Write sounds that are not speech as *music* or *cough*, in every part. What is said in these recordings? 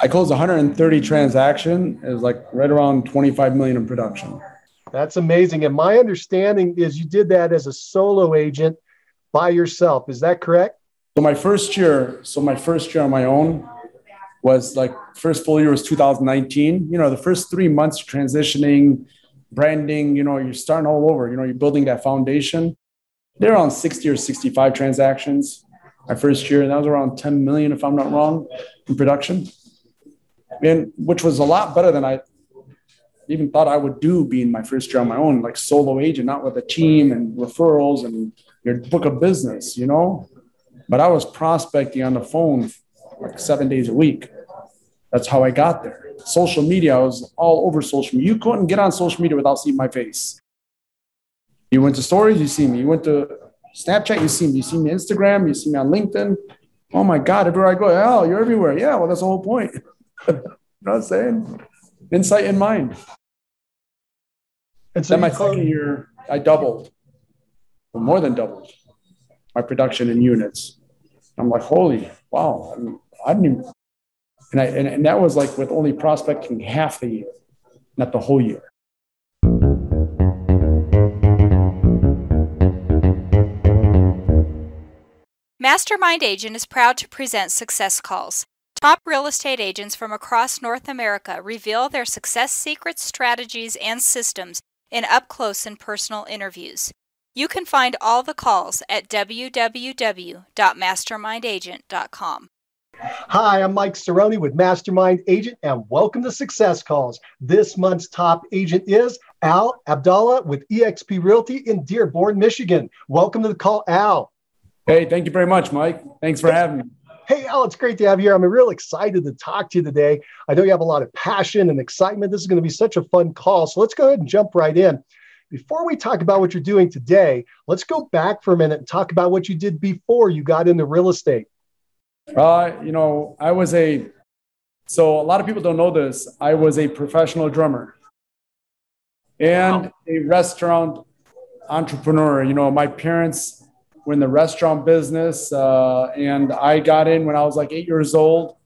I closed 130 transaction. It was like right around 25 million in production. That's amazing. And my understanding is you did that as a solo agent by yourself. Is that correct? So my first year, so my first year on my own was like first full year was 2019. You know, the first three months transitioning, branding, you know, you're starting all over, you know, you're building that foundation. They're on 60 or 65 transactions my first year, and that was around 10 million, if I'm not wrong, in production. And which was a lot better than I even thought I would do being my first year on my own, like solo agent, not with a team and referrals and your book of business, you know. But I was prospecting on the phone like seven days a week. That's how I got there. Social media, I was all over social media. You couldn't get on social media without seeing my face. You went to stories, you see me. You went to Snapchat, you see me. You see me on Instagram, you see me on LinkedIn. Oh my God, everywhere I go, oh, you're everywhere. Yeah, well, that's the whole point. *laughs* you know what I'm saying? Insight in mind. And so then my second year, I doubled, or more than doubled, my production in units. I'm like, holy, wow, I, mean, I didn't even, and, I, and, and that was like with only prospecting half the year, not the whole year. Mastermind Agent is proud to present Success Calls. Top real estate agents from across North America reveal their success secrets, strategies, and systems in up close and personal interviews. You can find all the calls at www.mastermindagent.com. Hi, I'm Mike Cerrone with Mastermind Agent, and welcome to Success Calls. This month's top agent is Al Abdallah with eXp Realty in Dearborn, Michigan. Welcome to the call, Al. Hey, thank you very much, Mike. Thanks for having me. Hey, Al, it's great to have you here. I'm real excited to talk to you today. I know you have a lot of passion and excitement. This is going to be such a fun call. So let's go ahead and jump right in. Before we talk about what you're doing today, let's go back for a minute and talk about what you did before you got into real estate. Uh, you know, I was a, so a lot of people don't know this. I was a professional drummer and wow. a restaurant entrepreneur. You know, my parents in the restaurant business, uh, and I got in when I was like eight years old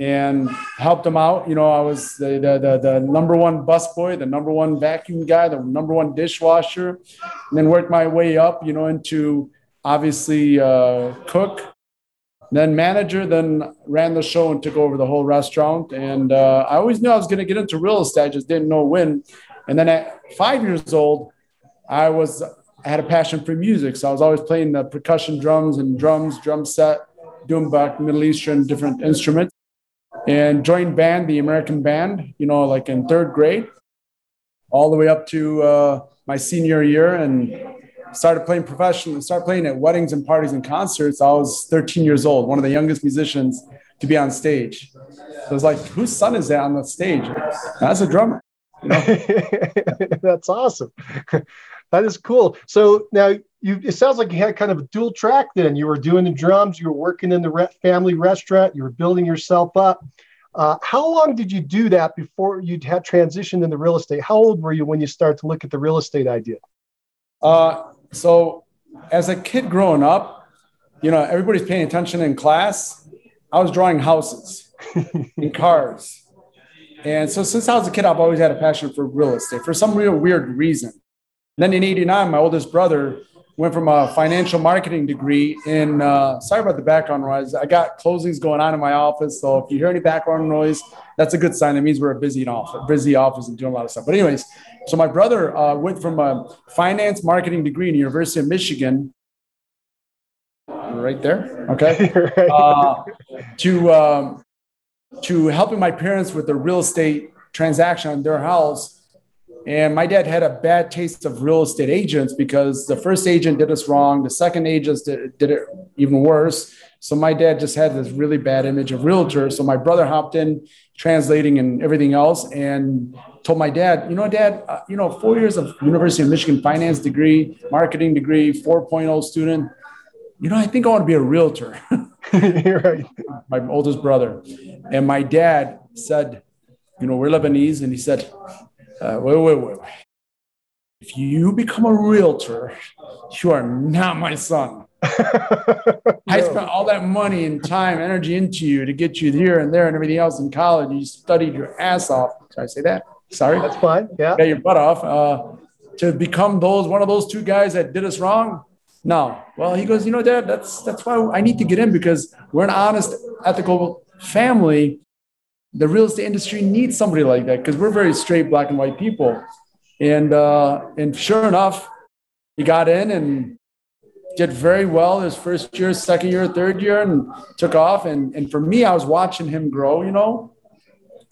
and helped them out. You know, I was the, the, the, the number one busboy, the number one vacuum guy, the number one dishwasher, and then worked my way up, you know, into obviously uh, cook, then manager, then ran the show and took over the whole restaurant. And uh, I always knew I was going to get into real estate, I just didn't know when. And then at five years old, I was I had a passion for music, so I was always playing the percussion drums and drums, drum set, doumbek, Middle Eastern different instruments, and joined band, the American band, you know, like in third grade, all the way up to uh, my senior year, and started playing professionally. Started playing at weddings and parties and concerts. I was 13 years old, one of the youngest musicians to be on stage. So it was like, whose son is that on the stage? That's a drummer. You know? *laughs* That's awesome. *laughs* That is cool. So now you, it sounds like you had kind of a dual track then. You were doing the drums, you were working in the re- family restaurant, you were building yourself up. Uh, how long did you do that before you had transitioned into real estate? How old were you when you started to look at the real estate idea? Uh, so, as a kid growing up, you know, everybody's paying attention in class. I was drawing houses *laughs* and cars. And so, since I was a kid, I've always had a passion for real estate for some real weird reason. Then in 89, my oldest brother went from a financial marketing degree in, uh, sorry about the background noise. I got closings going on in my office. So if you hear any background noise, that's a good sign. That means we're a busy office, busy office and doing a lot of stuff. But anyways, so my brother uh, went from a finance marketing degree in University of Michigan, right there, okay, *laughs* uh, to, um, to helping my parents with the real estate transaction on their house and my dad had a bad taste of real estate agents because the first agent did us wrong. The second agent did, did it even worse. So my dad just had this really bad image of realtor. So my brother hopped in, translating and everything else, and told my dad, you know, dad, uh, you know, four years of University of Michigan finance degree, marketing degree, 4.0 student. You know, I think I want to be a realtor. *laughs* right. My oldest brother. And my dad said, you know, we're Lebanese. And he said, uh, wait, wait, wait, wait. If you become a realtor, you are not my son. *laughs* I spent all that money and time, energy into you to get you here and there and everything else in college. You studied your ass off. Should I say that? Sorry. That's fine. Yeah. Got your butt off. Uh, to become those one of those two guys that did us wrong. No. Well, he goes, you know, Dad, that's that's why I need to get in because we're an honest, ethical family. The real estate industry needs somebody like that because we're very straight black and white people. And uh, and sure enough, he got in and did very well his first year, second year, third year, and took off. And, and for me, I was watching him grow, you know,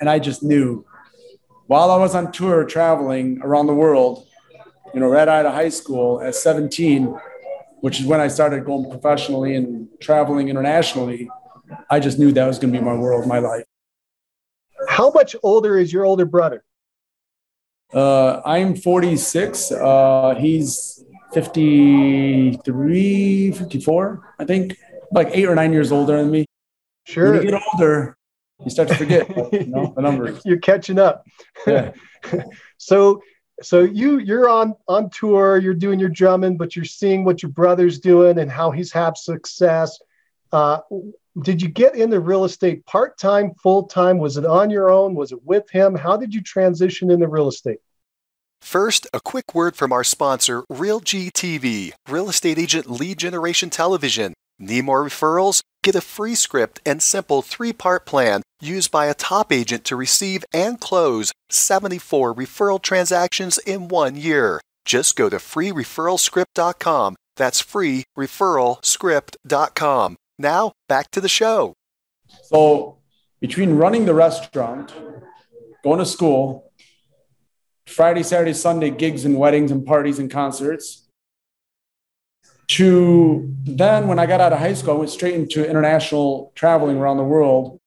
and I just knew while I was on tour traveling around the world, you know, right out of high school at 17, which is when I started going professionally and traveling internationally, I just knew that was going to be my world, my life. How much older is your older brother? Uh, I'm 46. Uh, he's 53, 54, I think, like eight or nine years older than me. Sure. When you get older, you start to forget you know, the numbers. *laughs* You're catching up. Yeah. *laughs* so so you you're on on tour, you're doing your drumming, but you're seeing what your brother's doing and how he's had success. Uh, did you get into real estate part time, full time? Was it on your own? Was it with him? How did you transition into real estate? First, a quick word from our sponsor, RealG TV, real estate agent lead generation television. Need more referrals? Get a free script and simple three part plan used by a top agent to receive and close 74 referral transactions in one year. Just go to freereferralscript.com. That's freereferralscript.com. Now, back to the show. So, between running the restaurant, going to school, Friday, Saturday, Sunday gigs and weddings and parties and concerts, to then when I got out of high school, I went straight into international traveling around the world.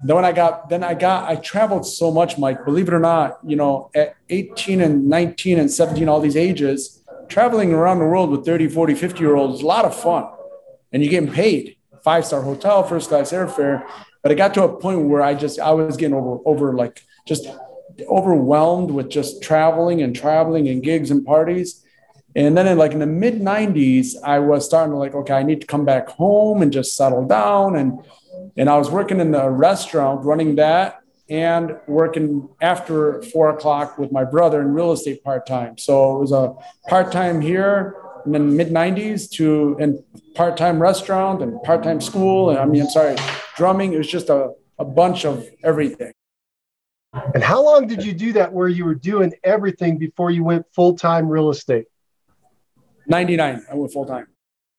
Then when I got, then I got, I traveled so much, Mike, believe it or not, you know, at 18 and 19 and 17, all these ages, traveling around the world with 30, 40, 50 year olds a lot of fun. And you're getting paid five star hotel, first class airfare. But it got to a point where I just, I was getting over, over like just overwhelmed with just traveling and traveling and gigs and parties and then in like in the mid 90s, I was starting to like, okay, I need to come back home and just settle down. And and I was working in the restaurant, running that and working after four o'clock with my brother in real estate part-time. So it was a part-time here in the mid 90s to and part-time restaurant and part-time school. And I mean, I'm sorry, drumming. It was just a, a bunch of everything. And how long did you do that where you were doing everything before you went full-time real estate? 99. I went full time.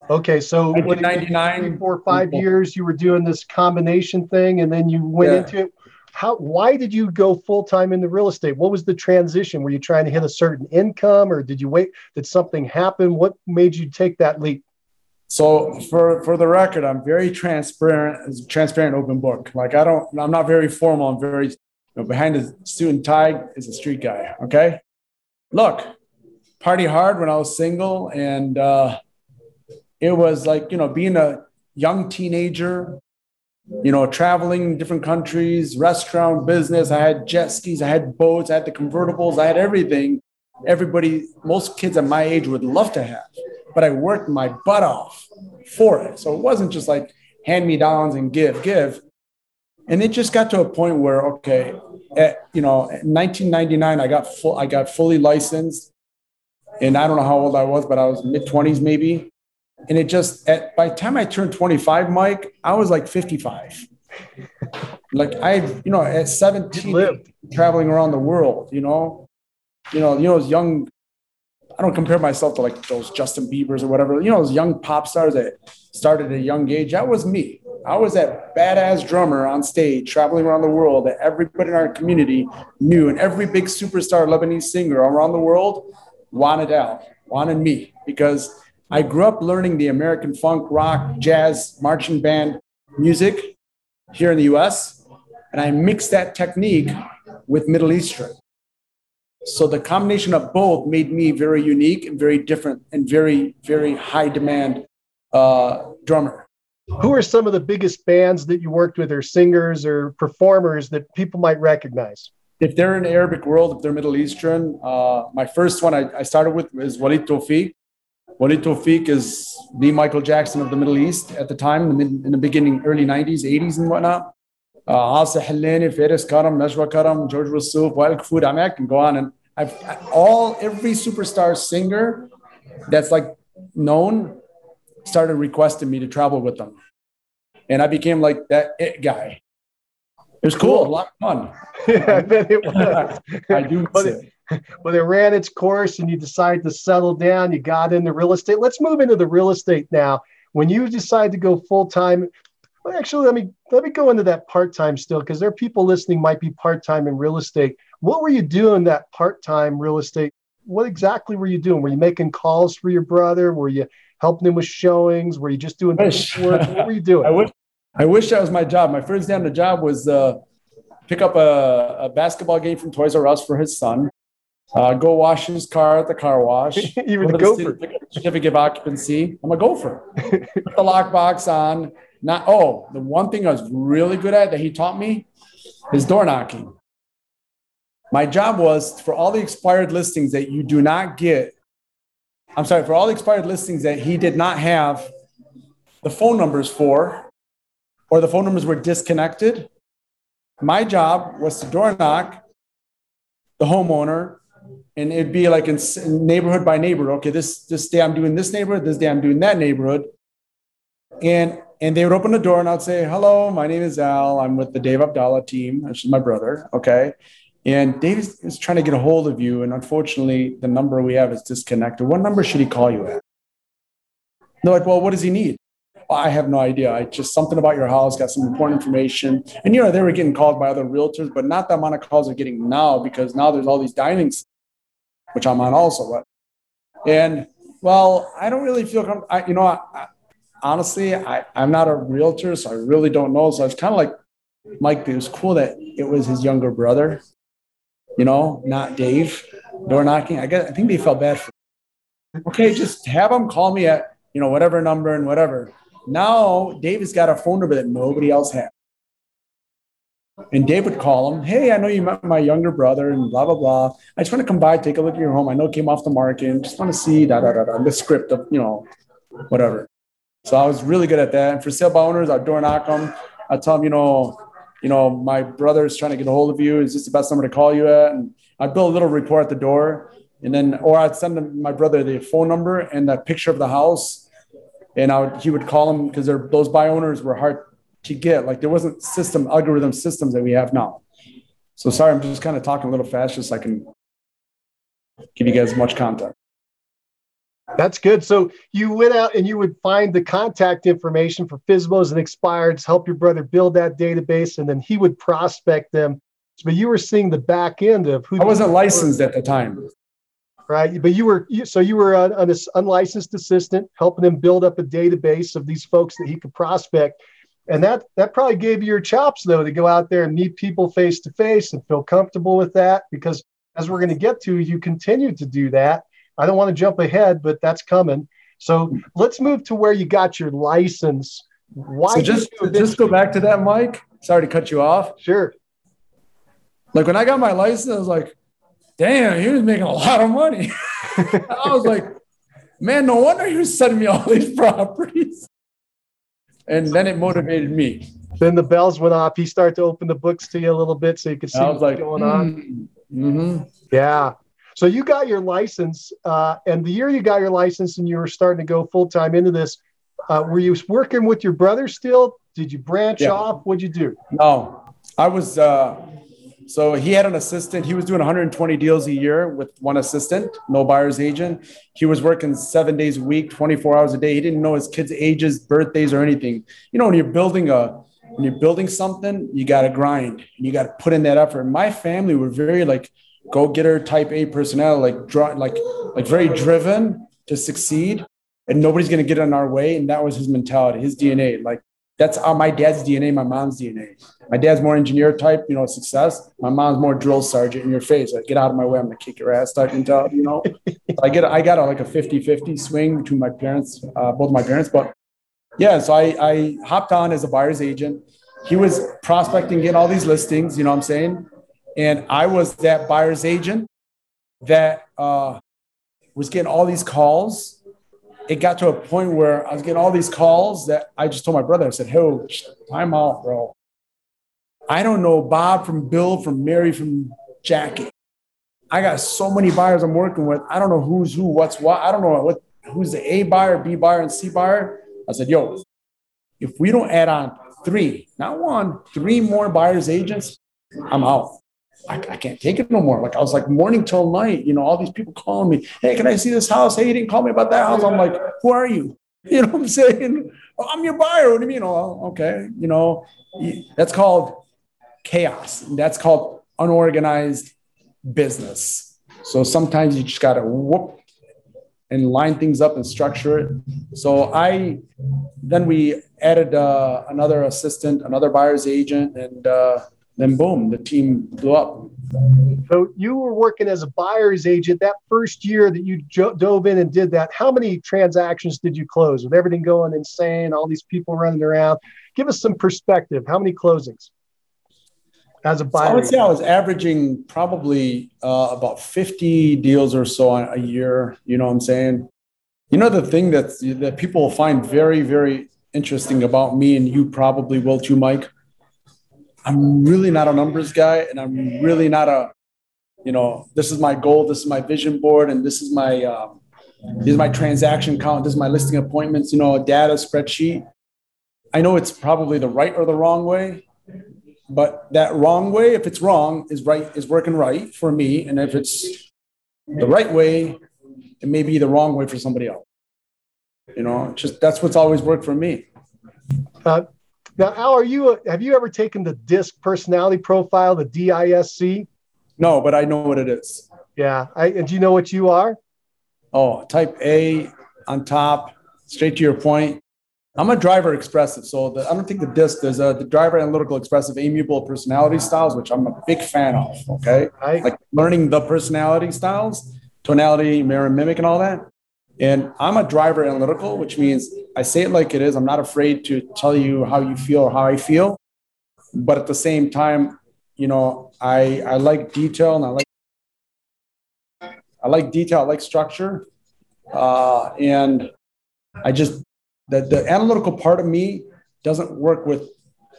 Okay, so 99, four or five years, you were doing this combination thing, and then you went yeah. into it. How? Why did you go full time into real estate? What was the transition? Were you trying to hit a certain income, or did you wait? Did something happen? What made you take that leap? So for for the record, I'm very transparent, transparent, open book. Like I don't, I'm not very formal. I'm very you know, behind the and tie is a street guy. Okay, look, party hard when I was single, and uh, it was like you know being a young teenager, you know, traveling different countries, restaurant business. I had jet skis, I had boats, I had the convertibles, I had everything. Everybody, most kids at my age would love to have, but I worked my butt off for it. So it wasn't just like hand me downs and give, give. And it just got to a point where, okay, at, you know, 1999, I got full, I got fully licensed and I don't know how old I was, but I was mid 20s maybe. And it just at by the time I turned 25, Mike, I was like 55. like I, you know, at 17, traveling around the world, you know, you know, you know, those young. I don't compare myself to like those Justin Bieber's or whatever. You know, those young pop stars that started at a young age. That was me. I was that badass drummer on stage, traveling around the world that everybody in our community knew, and every big superstar Lebanese singer around the world wanted out, wanted me, because I grew up learning the American funk, rock, jazz, marching band music here in the US, and I mixed that technique with Middle Eastern. So the combination of both made me very unique and very different and very, very high demand uh, drummer. Who are some of the biggest bands that you worked with, or singers or performers that people might recognize? if they're in the Arabic world, if they're Middle Eastern, uh, my first one I, I, started with is Walid Tawfiq. Walid Tawfiq is the Michael Jackson of the Middle East at the time, in the, beginning, early 90s, 80s, and whatnot. Uh, Asa Hillani, Faris Karam, Najwa Karam, George Rasool, Wael Kfoury. I mean, I can go on. And I've all, every superstar singer that's like known started requesting me to travel with them. And I became like that it guy. It was cool, cool. a lot of fun. *laughs* yeah, I bet it *laughs* was. I do. *laughs* it, it ran its course and you decided to settle down. You got into real estate. Let's move into the real estate now. When you decide to go full time, well, actually, let me let me go into that part time still because there are people listening might be part time in real estate. What were you doing that part time real estate? What exactly were you doing? Were you making calls for your brother? Were you helping him with showings? Were you just doing work? What were you *laughs* doing? I wish I wish that was my job. My first day on the job was uh, pick up a, a basketball game from Toys R Us for his son. Uh, go wash his car at the car wash. *laughs* were the gopher. Certificate of occupancy. I'm a gopher. Put the lockbox on. Not oh, the one thing I was really good at that he taught me is door knocking. My job was for all the expired listings that you do not get. I'm sorry, for all the expired listings that he did not have the phone numbers for, or the phone numbers were disconnected. My job was to door knock the homeowner and it'd be like in neighborhood by neighborhood. Okay, this this day I'm doing this neighborhood, this day I'm doing that neighborhood, and and they would open the door and I'd say, Hello, my name is Al. I'm with the Dave Abdallah team. Which is my brother. Okay. And Dave is trying to get a hold of you. And unfortunately, the number we have is disconnected. What number should he call you at? They're like, Well, what does he need? I have no idea. I just something about your house, got some important information. And you know, they were getting called by other realtors, but not the amount of calls they're getting now because now there's all these dialing, which I'm on also. But and well, I don't really feel comfortable. You know, I, honestly, I, I'm not a realtor, so I really don't know. So it's kind of like Mike. It was cool that it was his younger brother, you know, not Dave. Door knocking. I guess I think they felt bad for. Okay, just have them call me at you know whatever number and whatever. Now Dave has got a phone number that nobody else has. And Dave would call him, Hey, I know you met my younger brother and blah, blah, blah. I just want to come by, take a look at your home. I know it came off the market and just want to see da, da, da, da, the script of, you know, whatever. So I was really good at that. And for sale by owners, I'd door knock them. I'd tell them, you know, you know, my brother's trying to get a hold of you. Is this the best number to call you at? And I'd build a little report at the door. And then, or I'd send them, my brother the phone number and the picture of the house. And I would, he would call them because those buy owners were hard to get. Like there wasn't system algorithm systems that we have now. So sorry, I'm just kind of talking a little fast just so I can give you guys much content. That's good. So you went out and you would find the contact information for FSBOs and expireds, help your brother build that database, and then he would prospect them. But you were seeing the back end of who. I wasn't licensed at the time. Right, but you were so you were an, an unlicensed assistant helping him build up a database of these folks that he could prospect, and that that probably gave you your chops though to go out there and meet people face to face and feel comfortable with that because as we're going to get to, you continue to do that I don't want to jump ahead, but that's coming. So let's move to where you got your license. Why so just just go back to that, Mike. Sorry to cut you off. Sure. Like when I got my license, I was like, damn, he was making a lot of money. *laughs* I was like, man, no wonder he was sending me all these properties. And then it motivated me. Then the bells went off. He started to open the books to you a little bit so you could see what's like, going on. Mm, mm-hmm. Yeah. So you got your license, uh, and the year you got your license and you were starting to go full time into this, uh, were you working with your brother still? Did you branch yeah. off? What'd you do? No, I was. Uh, so he had an assistant. He was doing 120 deals a year with one assistant, no buyer's agent. He was working seven days a week, 24 hours a day. He didn't know his kids' ages, birthdays, or anything. You know, when you're building a when you're building something, you got to grind. You got to put in that effort. My family were very like go getter type A personnel, like draw, like like very driven to succeed, and nobody's gonna get in our way. And that was his mentality, his DNA. Like that's uh, my dad's DNA, my mom's DNA. My dad's more engineer type, you know, success. My mom's more drill sergeant in your face. Like, get out of my way, I'm gonna kick your ass type mentality, you know. *laughs* I get I got a, like a 50-50 swing between my parents, uh, both my parents. But yeah, so I I hopped on as a buyer's agent. He was prospecting, getting all these listings, you know what I'm saying? And I was that buyer's agent that uh, was getting all these calls it got to a point where I was getting all these calls that I just told my brother, I said, Hey, I'm out, bro. I don't know Bob from Bill, from Mary, from Jackie. I got so many buyers I'm working with. I don't know who's who, what's what. I don't know what who's the A buyer, B buyer, and C buyer. I said, yo, if we don't add on three, not one, three more buyers agents, I'm out. I, I, can't take it no more. Like I was like morning till night, you know, all these people calling me, hey, can I see this house? Hey, you didn't call me about that house. I'm like, who are you? *laughs* You know what I'm saying? Oh, I'm your buyer. What do you mean? Oh, okay. You know, that's called chaos. That's called unorganized business. So sometimes you just gotta whoop and line things up and structure it. So I then we added uh, another assistant, another buyer's agent, and uh, then boom, the team blew up. So you were working as a buyer's agent that first year that you jo- dove in and did that. How many transactions did you close with everything going insane, all these people running around? Give us some perspective. How many closings? as a buyer? So I would say I was averaging probably uh, about 50 deals or so a year. You know what I'm saying? You know, the thing that, that people find very, very interesting about me, and you probably will too, Mike. I'm really not a numbers guy, and I'm really not a, you know, this is my goal, this is my vision board, and this is my, um, this is my transaction count, this is my listing appointments, you know, a data spreadsheet. I know it's probably the right or the wrong way, but that wrong way, if it's wrong, is right is working right for me, and if it's the right way, it may be the wrong way for somebody else. You know, just that's what's always worked for me. Uh, now, Al, are you? Have you ever taken the DISC personality profile, the DISC? No, but I know what it is. Yeah, I, and do you know what you are? Oh, type A on top, straight to your point. I'm a driver expressive. So the, I don't think the disc, there's a the driver analytical expressive amiable personality styles, which I'm a big fan of. Okay. Right. Like learning the personality styles, tonality, mirror, mimic, and all that. And I'm a driver analytical, which means I say it like it is. I'm not afraid to tell you how you feel or how I feel. But at the same time, you know, I I like detail and I like I like detail, I like structure. Uh, and I just the, the analytical part of me doesn't work with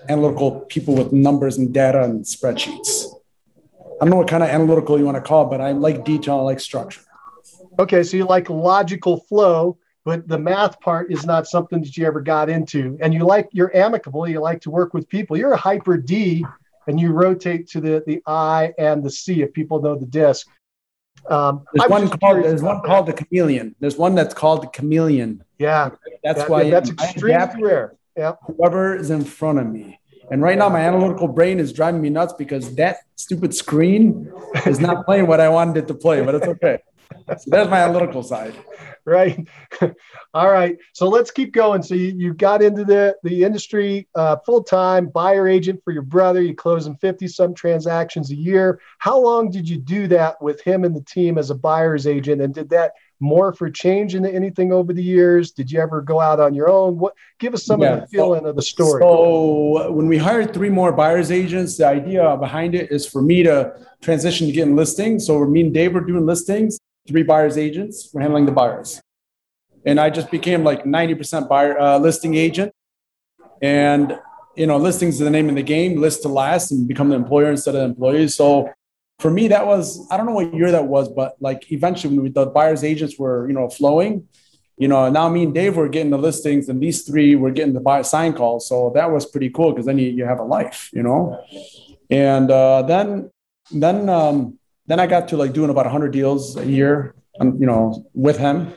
analytical people with numbers and data and spreadsheets. I don't know what kind of analytical you want to call it, but I like detail, I like structure. Okay, so you like logical flow, but the math part is not something that you ever got into. And you like you're amicable, you like to work with people. You're a hyper D and you rotate to the the I and the C if people know the disc. Um, there's one called there's one that. called the chameleon. There's one that's called the chameleon. Yeah, that's that, why that's extremely rare. Yeah, whoever is in front of me. And right now, my analytical brain is driving me nuts because that stupid screen is not playing what I wanted it to play. But it's okay. *laughs* *laughs* So there's my analytical side. Right. *laughs* All right. So let's keep going. So you, you got into the, the industry uh, full time, buyer agent for your brother. You close closing 50 some transactions a year. How long did you do that with him and the team as a buyer's agent? And did that morph or change into anything over the years? Did you ever go out on your own? What give us some yeah. of the feeling so, of the story? So when we hired three more buyers agents, the idea behind it is for me to transition to getting listings. So me and Dave were doing listings three buyers agents. We're handling the buyers. And I just became like 90% buyer uh, listing agent. And, you know, listings is the name of the game, list to last and become the employer instead of the employee. So for me, that was, I don't know what year that was, but like eventually when we, the buyers agents were, you know, flowing, you know, now me and Dave were getting the listings and these three were getting the buy sign calls. So that was pretty cool because then you, you have a life, you know? And uh, then, then, um, then I got to like doing about 100 deals a year, um, you know, with him.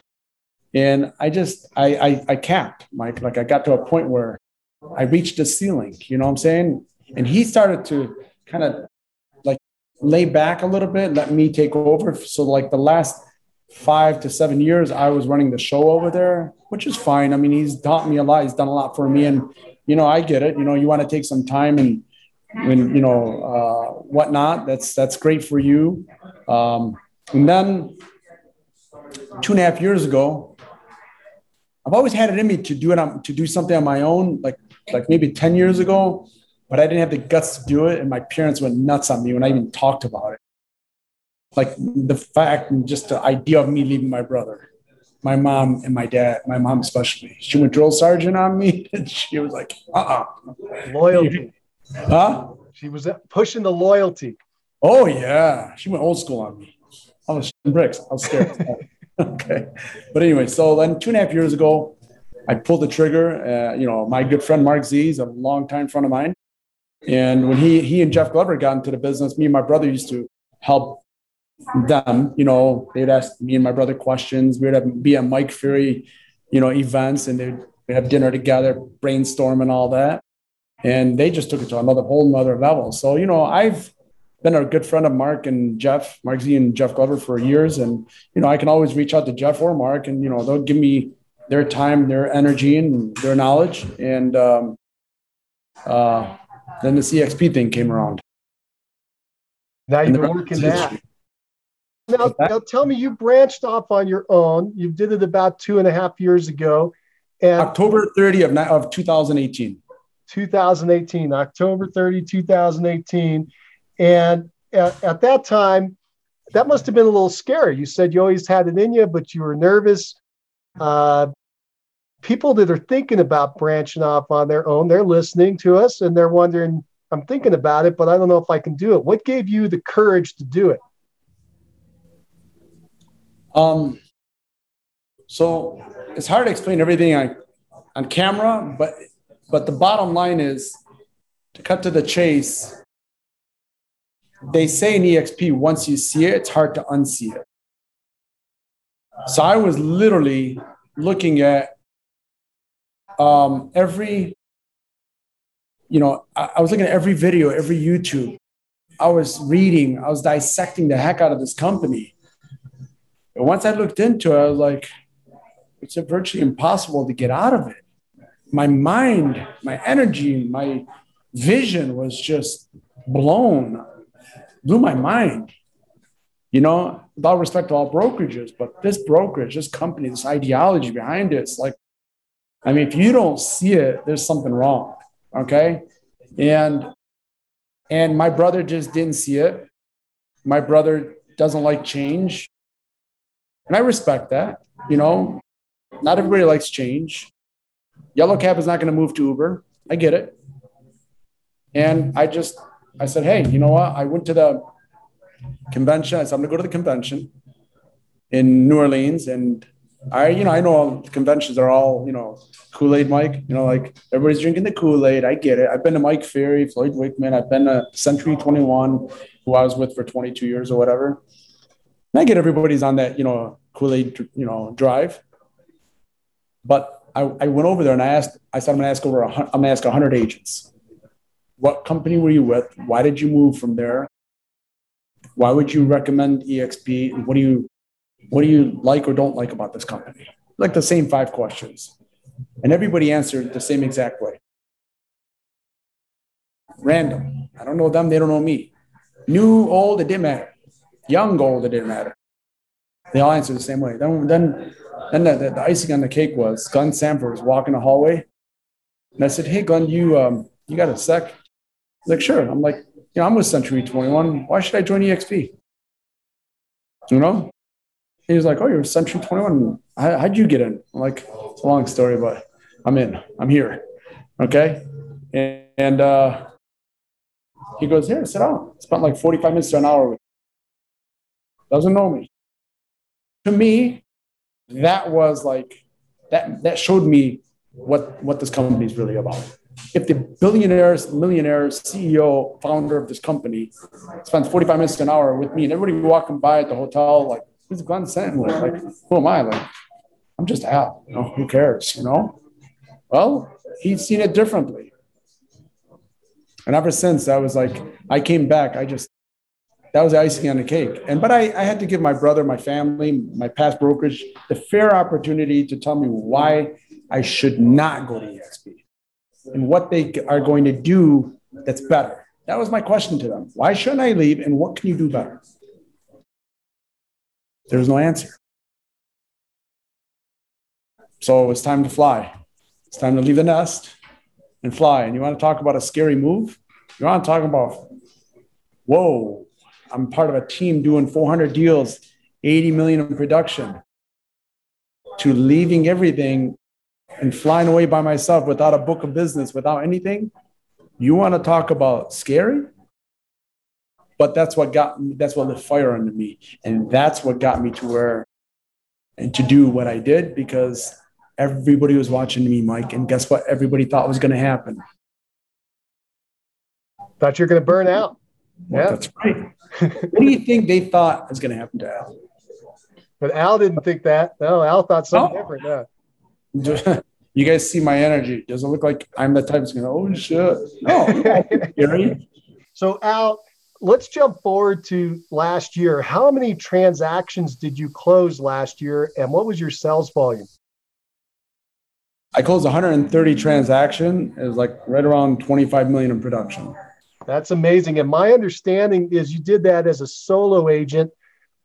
And I just, I, I, I capped, Mike. Like I got to a point where I reached a ceiling, you know what I'm saying? And he started to kind of like lay back a little bit, let me take over. So, like the last five to seven years, I was running the show over there, which is fine. I mean, he's taught me a lot, he's done a lot for me. And, you know, I get it. You know, you want to take some time and, when you know uh, whatnot. That's that's great for you. Um, and then two and a half years ago, I've always had it in me to do it on, to do something on my own, like like maybe ten years ago, but I didn't have the guts to do it, and my parents went nuts on me when I even talked about it. Like the fact and just the idea of me leaving my brother. my mom and my dad, my mom especially. She went drill sergeant on me, *laughs* and she was like, "Uh, uh loyalty, huh? She was pushing the loyalty. Oh yeah, she went old school on me. I was bricks. I was scared. *laughs* okay, but anyway, so then two and a half years ago, I pulled the trigger. Uh, you know, my good friend Mark Z is a longtime friend of mine, and when he he and Jeff Glover got into the business, me and my brother used to help them. You know, they'd ask me and my brother questions. We'd have, be at Mike Ferry, you know, events, and they'd have dinner together, brainstorm and all that. And they just took it to another whole nother level. So, you know, I've been a good friend of Mark and Jeff, Mark Z and Jeff Glover for years. And, you know, I can always reach out to Jeff or Mark and, you know, they'll give me their time, their energy and their knowledge. And um, uh, then the EXP thing came around. Now been working that. Now, now tell me, you branched off on your own. You did it about two and a half years ago. And October 30 of, of 2018. 2018, October 30, 2018. And at, at that time, that must have been a little scary. You said you always had it in you, but you were nervous. Uh, people that are thinking about branching off on their own, they're listening to us and they're wondering, I'm thinking about it, but I don't know if I can do it. What gave you the courage to do it? Um, so it's hard to explain everything on, on camera, but but the bottom line is to cut to the chase. They say in EXP, once you see it, it's hard to unsee it. So I was literally looking at um, every, you know, I, I was looking at every video, every YouTube. I was reading, I was dissecting the heck out of this company. And once I looked into it, I was like, it's virtually impossible to get out of it my mind, my energy, my vision was just blown, blew my mind. You know, with all respect to all brokerages, but this brokerage, this company, this ideology behind it, it's like, I mean, if you don't see it, there's something wrong. Okay. And and my brother just didn't see it. My brother doesn't like change. And I respect that. You know, not everybody likes change. Yellow Cab is not going to move to Uber. I get it. And I just, I said, hey, you know what? I went to the convention. I said, I'm going to go to the convention in New Orleans. And I, you know, I know conventions are all, you know, Kool Aid Mike, you know, like everybody's drinking the Kool Aid. I get it. I've been to Mike Ferry, Floyd Wickman. I've been to Century 21, who I was with for 22 years or whatever. And I get everybody's on that, you know, Kool Aid, you know, drive. But I, I went over there and I asked, I said, I'm going to ask over, I'm going to ask 100 agents. What company were you with? Why did you move from there? Why would you recommend EXP? What do you, what do you like or don't like about this company? Like the same five questions. And everybody answered the same exact way. Random. I don't know them. They don't know me. New, old, it didn't matter. Young, old, it didn't matter. They all answered the same way. Then, then then the, the, the, icing on the cake was Glenn Sanford was walking the hallway. And I said, Hey, Glenn, you, um, you got a sec? He's like, Sure. I'm like, You know, I'm with Century 21. Why should I join EXP? You know? He was like, Oh, you're Century 21. How, how'd you get in? I'm like, It's a long story, but I'm in. I'm here. Okay. And, and uh, he goes, Here, sit down. Spent like 45 minutes to an hour with Doesn't know me. To me, that was like that that showed me what what this company is really about. If the billionaires, millionaires, CEO, founder of this company spends 45 minutes to an hour with me and everybody walking by at the hotel, like, who's Glenn Sanford? Like, who am I? Like, I'm just Al. You know, who cares? You know? Well, he's seen it differently. And ever since I was like, I came back, I just that was icing on the cake. And but I, I had to give my brother, my family, my past brokerage the fair opportunity to tell me why I should not go to EXP and what they are going to do that's better. That was my question to them. Why shouldn't I leave and what can you do better? There was no answer. So it's time to fly. It's time to leave the nest and fly. And you want to talk about a scary move? You want to talk about, whoa, I'm part of a team doing 400 deals, 80 million in production. to leaving everything and flying away by myself without a book of business, without anything. You want to talk about scary? But that's what got me, that's what lit fire under me. And that's what got me to where and to do what I did because everybody was watching me, Mike. And guess what? Everybody thought was going to happen. Thought you're going to burn out. Well, yeah. That's right. What do you think they thought was going to happen to Al? But Al didn't think that. No, Al thought something oh. different. Yeah. *laughs* you guys see my energy. Does it look like I'm the type that's going to, oh, shit. No. *laughs* so, Al, let's jump forward to last year. How many transactions did you close last year, and what was your sales volume? I closed 130 transaction. It was like right around 25 million in production. That's amazing. And my understanding is you did that as a solo agent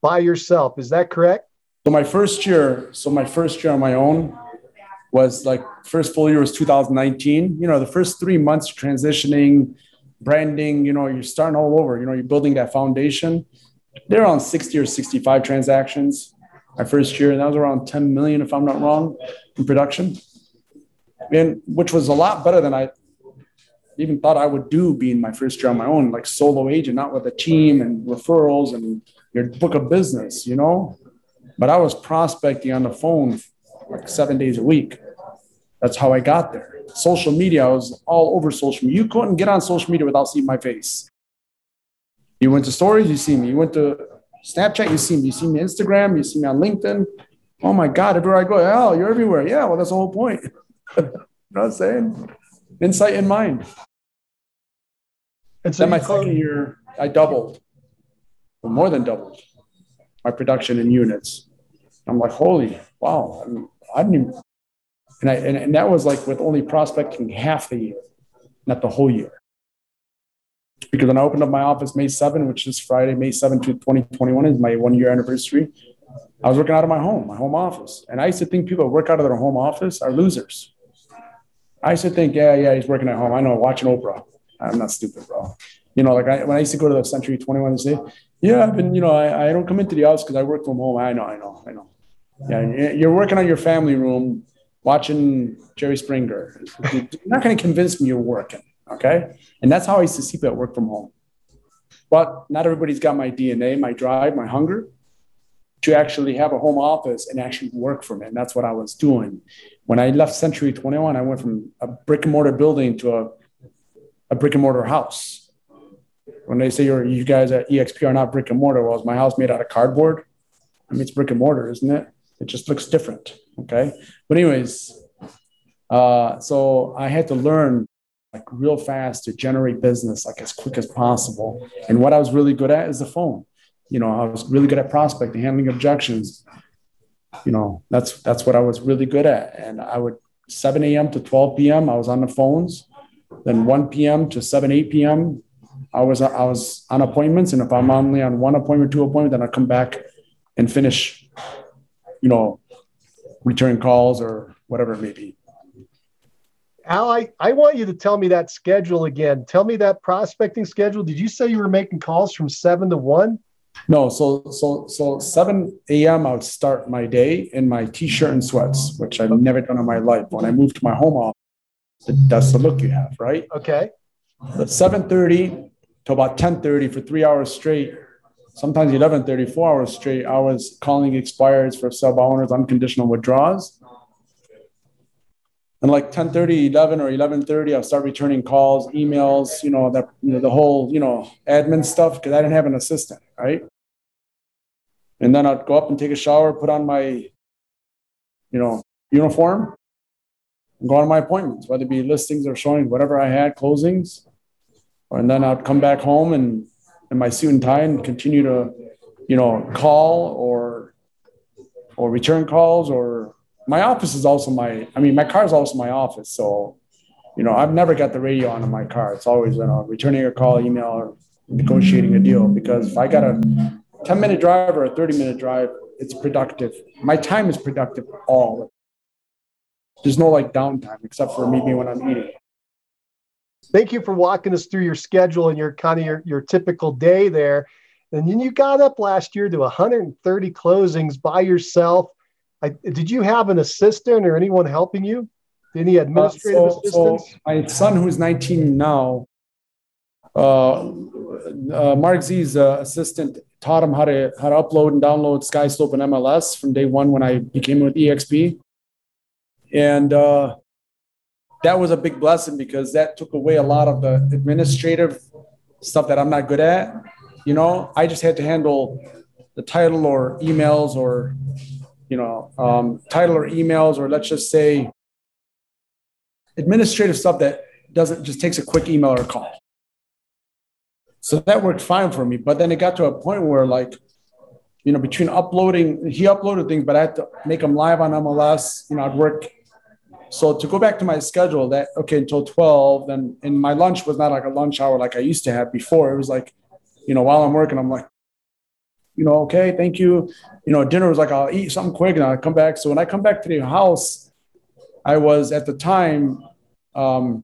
by yourself. Is that correct? So my first year, so my first year on my own was like first full year was 2019. You know, the first three months transitioning, branding, you know, you're starting all over, you know, you're building that foundation. They're on 60 or 65 transactions my first year, and that was around 10 million, if I'm not wrong, in production. And which was a lot better than I even thought I would do being my first year on my own, like solo agent, not with a team and referrals and your book of business, you know. But I was prospecting on the phone like seven days a week. That's how I got there. Social media, I was all over social media. You couldn't get on social media without seeing my face. You went to stories, you see me. You went to Snapchat, you see me. You see me Instagram, you see me on LinkedIn. Oh my God, everywhere I go, oh, you're everywhere. Yeah, well, that's the whole point. *laughs* you know what I'm saying? Insight in mind. And so then my second year, I doubled, more than doubled my production in units. I'm like, holy, wow. I, mean, I didn't even, and, I, and, and that was like with only prospecting half the year, not the whole year. Because when I opened up my office May 7, which is Friday, May 7, 2021 is my one year anniversary. I was working out of my home, my home office. And I used to think people that work out of their home office are losers. I used to think, yeah, yeah, he's working at home. I know, watching Oprah. I'm not stupid, bro. You know, like I, when I used to go to the Century 21 and say, yeah, I've been, you know, I, I don't come into the house because I work from home. I know, I know, I know. Yeah, you're working on your family room, watching Jerry Springer. You're not going to convince me you're working, okay? And that's how I used to see people work from home. But not everybody's got my DNA, my drive, my hunger to actually have a home office and actually work from it. And that's what I was doing. When I left Century 21, I went from a brick and mortar building to a a brick and mortar house. When they say you're, you guys at EXP are not brick and mortar, well, is my house made out of cardboard? I mean, it's brick and mortar, isn't it? It just looks different. Okay. But, anyways, uh, so I had to learn like real fast to generate business like as quick as possible. And what I was really good at is the phone. You know, I was really good at prospecting, handling objections. You know, that's that's what I was really good at. And I would 7 a.m. to 12 p.m. I was on the phones then 1 p.m. to 7, 8 p.m. I was I was on appointments, and if I'm only on one appointment, two appointment, then I come back and finish, you know, return calls or whatever it may be. Al, I, I want you to tell me that schedule again. Tell me that prospecting schedule. Did you say you were making calls from seven to one? No, so so so 7 a.m. I would start my day in my t-shirt and sweats, which I've never done in my life. When I moved to my home office, that's the look you have, right? Okay. But 7:30 to about 10:30 for three hours straight, sometimes 11:30, four hours straight. I was calling expireds for sub owners, unconditional withdrawals. And like 10:30, 11 or 11:30, I'll start returning calls, emails, you know, that you know, the whole, you know, admin stuff because I didn't have an assistant, right? And then I'd go up and take a shower, put on my, you know, uniform, and go on my appointments, whether it be listings or showing whatever I had, closings. And then I'd come back home and in my suit and tie and continue to, you know, call or or return calls or my office is also my I mean my car is also my office. So, you know, I've never got the radio on in my car. It's always you know returning a call, email, or negotiating a deal because if I got a 10 minute drive or a 30 minute drive, it's productive. My time is productive all there's no like downtime except for maybe when I'm eating. Thank you for walking us through your schedule and your kind of your, your typical day there. And then you got up last year to 130 closings by yourself. I, did you have an assistant or anyone helping you? Any administrative uh, so, assistants? So my son, who's 19 now, uh, uh, Mark Z's uh, assistant taught him how to how to upload and download SkySlope and MLS from day one when I became with EXP, and uh, that was a big blessing because that took away a lot of the administrative stuff that I'm not good at. You know, I just had to handle the title or emails or you know um, title or emails or let's just say administrative stuff that doesn't just takes a quick email or call so that worked fine for me. But then it got to a point where, like, you know, between uploading, he uploaded things, but I had to make them live on MLS. You know, I'd work. So to go back to my schedule, that okay until twelve, then and my lunch was not like a lunch hour like I used to have before. It was like, you know, while I'm working, I'm like, you know, okay, thank you. You know, dinner was like I'll eat something quick and I'll come back. So when I come back to the house, I was at the time um,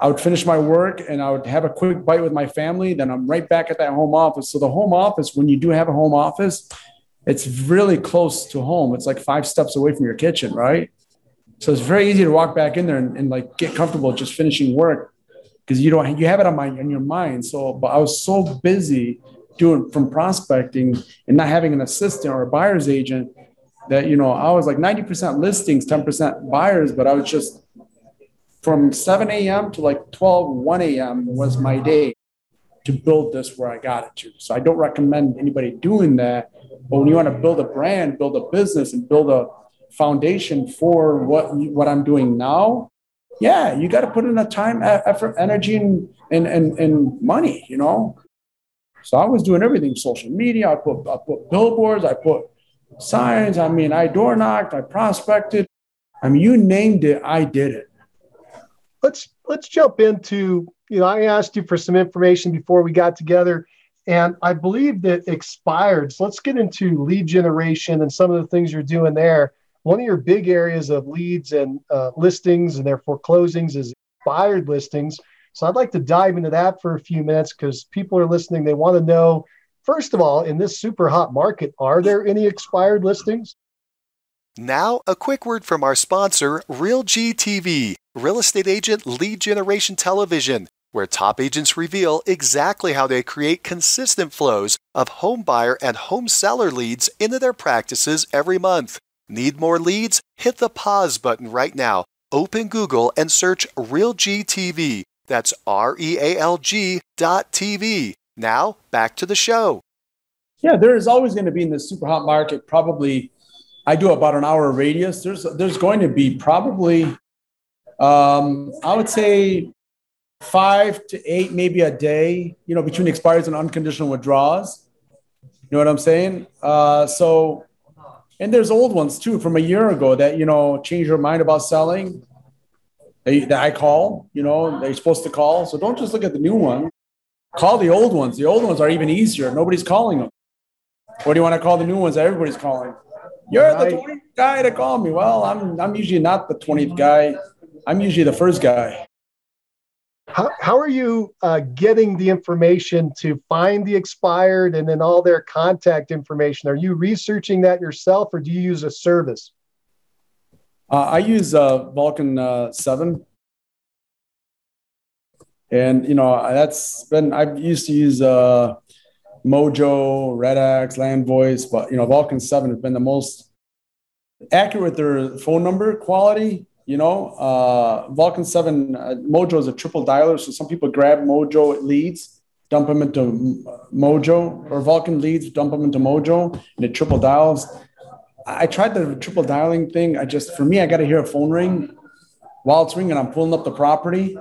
I would finish my work and I would have a quick bite with my family. Then I'm right back at that home office. So the home office, when you do have a home office, it's really close to home. It's like five steps away from your kitchen, right? So it's very easy to walk back in there and, and like get comfortable just finishing work because you don't you have it on my in your mind. So, but I was so busy doing from prospecting and not having an assistant or a buyer's agent that you know I was like 90% listings, 10% buyers, but I was just from 7 a.m. to like 12, 1 a.m. was my day to build this where I got it to. So I don't recommend anybody doing that. But when you want to build a brand, build a business, and build a foundation for what what I'm doing now, yeah, you got to put in the time, effort, energy, and, and and and money. You know. So I was doing everything: social media. I put I put billboards. I put signs. I mean, I door knocked. I prospected. I mean, you named it. I did it let's let's jump into you know i asked you for some information before we got together and i believe that expired. So let's get into lead generation and some of the things you're doing there. One of your big areas of leads and uh, listings and therefore closings is expired listings. So i'd like to dive into that for a few minutes because people are listening. They want to know first of all in this super hot market are there any expired listings? Now, a quick word from our sponsor, RealG TV, real estate agent lead generation television, where top agents reveal exactly how they create consistent flows of home buyer and home seller leads into their practices every month. Need more leads? Hit the pause button right now. Open Google and search RealG TV. That's R E A L G dot TV. Now, back to the show. Yeah, there is always going to be in this super hot market probably I do about an hour radius. There's there's going to be probably um, I would say five to eight, maybe a day. You know, between expires and unconditional withdrawals. You know what I'm saying? Uh, so, and there's old ones too from a year ago that you know change your mind about selling. They, that I call. You know, they're supposed to call. So don't just look at the new one. Call the old ones. The old ones are even easier. Nobody's calling them. What do you want to call the new ones that everybody's calling? You're the 20th guy to call me. Well, I'm I'm usually not the 20th guy. I'm usually the first guy. How, how are you uh, getting the information to find the expired and then all their contact information? Are you researching that yourself or do you use a service? Uh, I use uh, Vulcan uh, 7. And, you know, that's been, I've used to use uh, Mojo, RedX, Land Voice, but you know, Vulcan 7 has been the most accurate with their phone number quality. You know, uh, Vulcan 7, uh, Mojo is a triple dialer. So some people grab Mojo leads, dump them into Mojo, or Vulcan leads, dump them into Mojo, and it triple dials. I tried the triple dialing thing. I just, for me, I got to hear a phone ring while it's ringing. I'm pulling up the property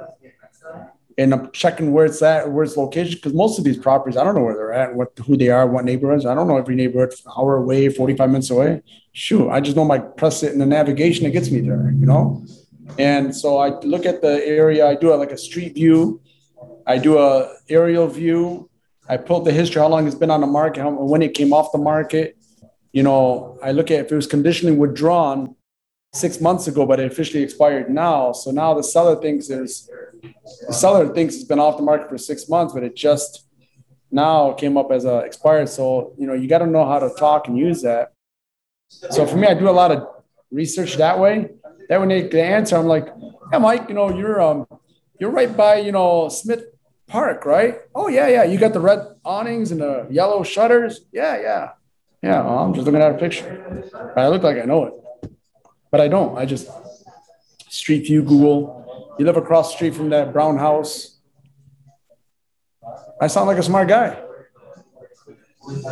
and I'm checking where it's at, where it's location, because most of these properties, I don't know where they're at, what who they are, what neighborhoods. I don't know every neighborhood, hour away, 45 minutes away. Shoot, I just know my press it in the navigation that gets me there, you know? And so I look at the area, I do a, like a street view, I do a aerial view, I pull the history, how long it's been on the market, how, when it came off the market. You know, I look at if it was conditionally withdrawn, six months ago, but it officially expired now. So now the seller thinks there's the seller thinks it's been off the market for six months, but it just now came up as a expired. So you know you got to know how to talk and use that. So for me, I do a lot of research that way. That when they the answer, I'm like, yeah, Mike, you know, you're um, you're right by you know Smith Park, right? Oh yeah, yeah. You got the red awnings and the yellow shutters. Yeah, yeah, yeah. Well, I'm just looking at a picture. I look like I know it, but I don't. I just Street View Google. You live across the street from that brown house. I sound like a smart guy.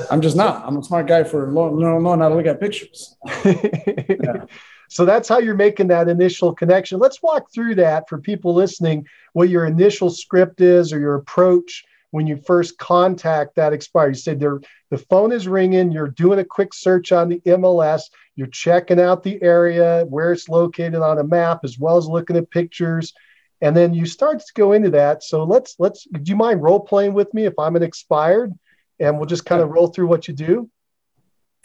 I'm just not. I'm a smart guy for knowing how to look at pictures. yeah. *laughs* So that's how you're making that initial connection. Let's walk through that for people listening, what your initial script is or your approach when you first contact that expired. You said the phone is ringing, you're doing a quick search on the MLS, you're checking out the area, where it's located on a map, as well as looking at pictures. And then you start to go into that. So let's let's do you mind role playing with me if I'm an expired? And we'll just kind of roll through what you do.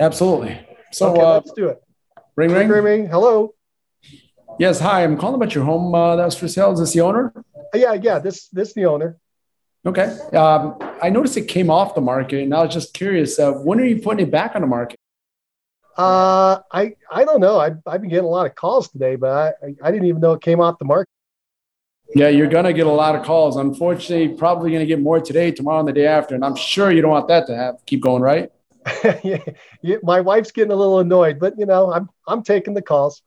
Absolutely. So okay, uh, let's do it. Ring, ring, ring, ring. Hello. Yes, hi. I'm calling about your home uh, that was for sale. Is this the owner? Yeah, yeah. This this the owner. Okay. Um, I noticed it came off the market, and I was just curious. Uh, when are you putting it back on the market? Uh, I I don't know. I I've been getting a lot of calls today, but I I didn't even know it came off the market. Yeah, you're gonna get a lot of calls. Unfortunately, probably gonna get more today, tomorrow, and the day after. And I'm sure you don't want that to have keep going, right? *laughs* yeah, yeah, my wife's getting a little annoyed, but you know, I'm I'm taking the calls.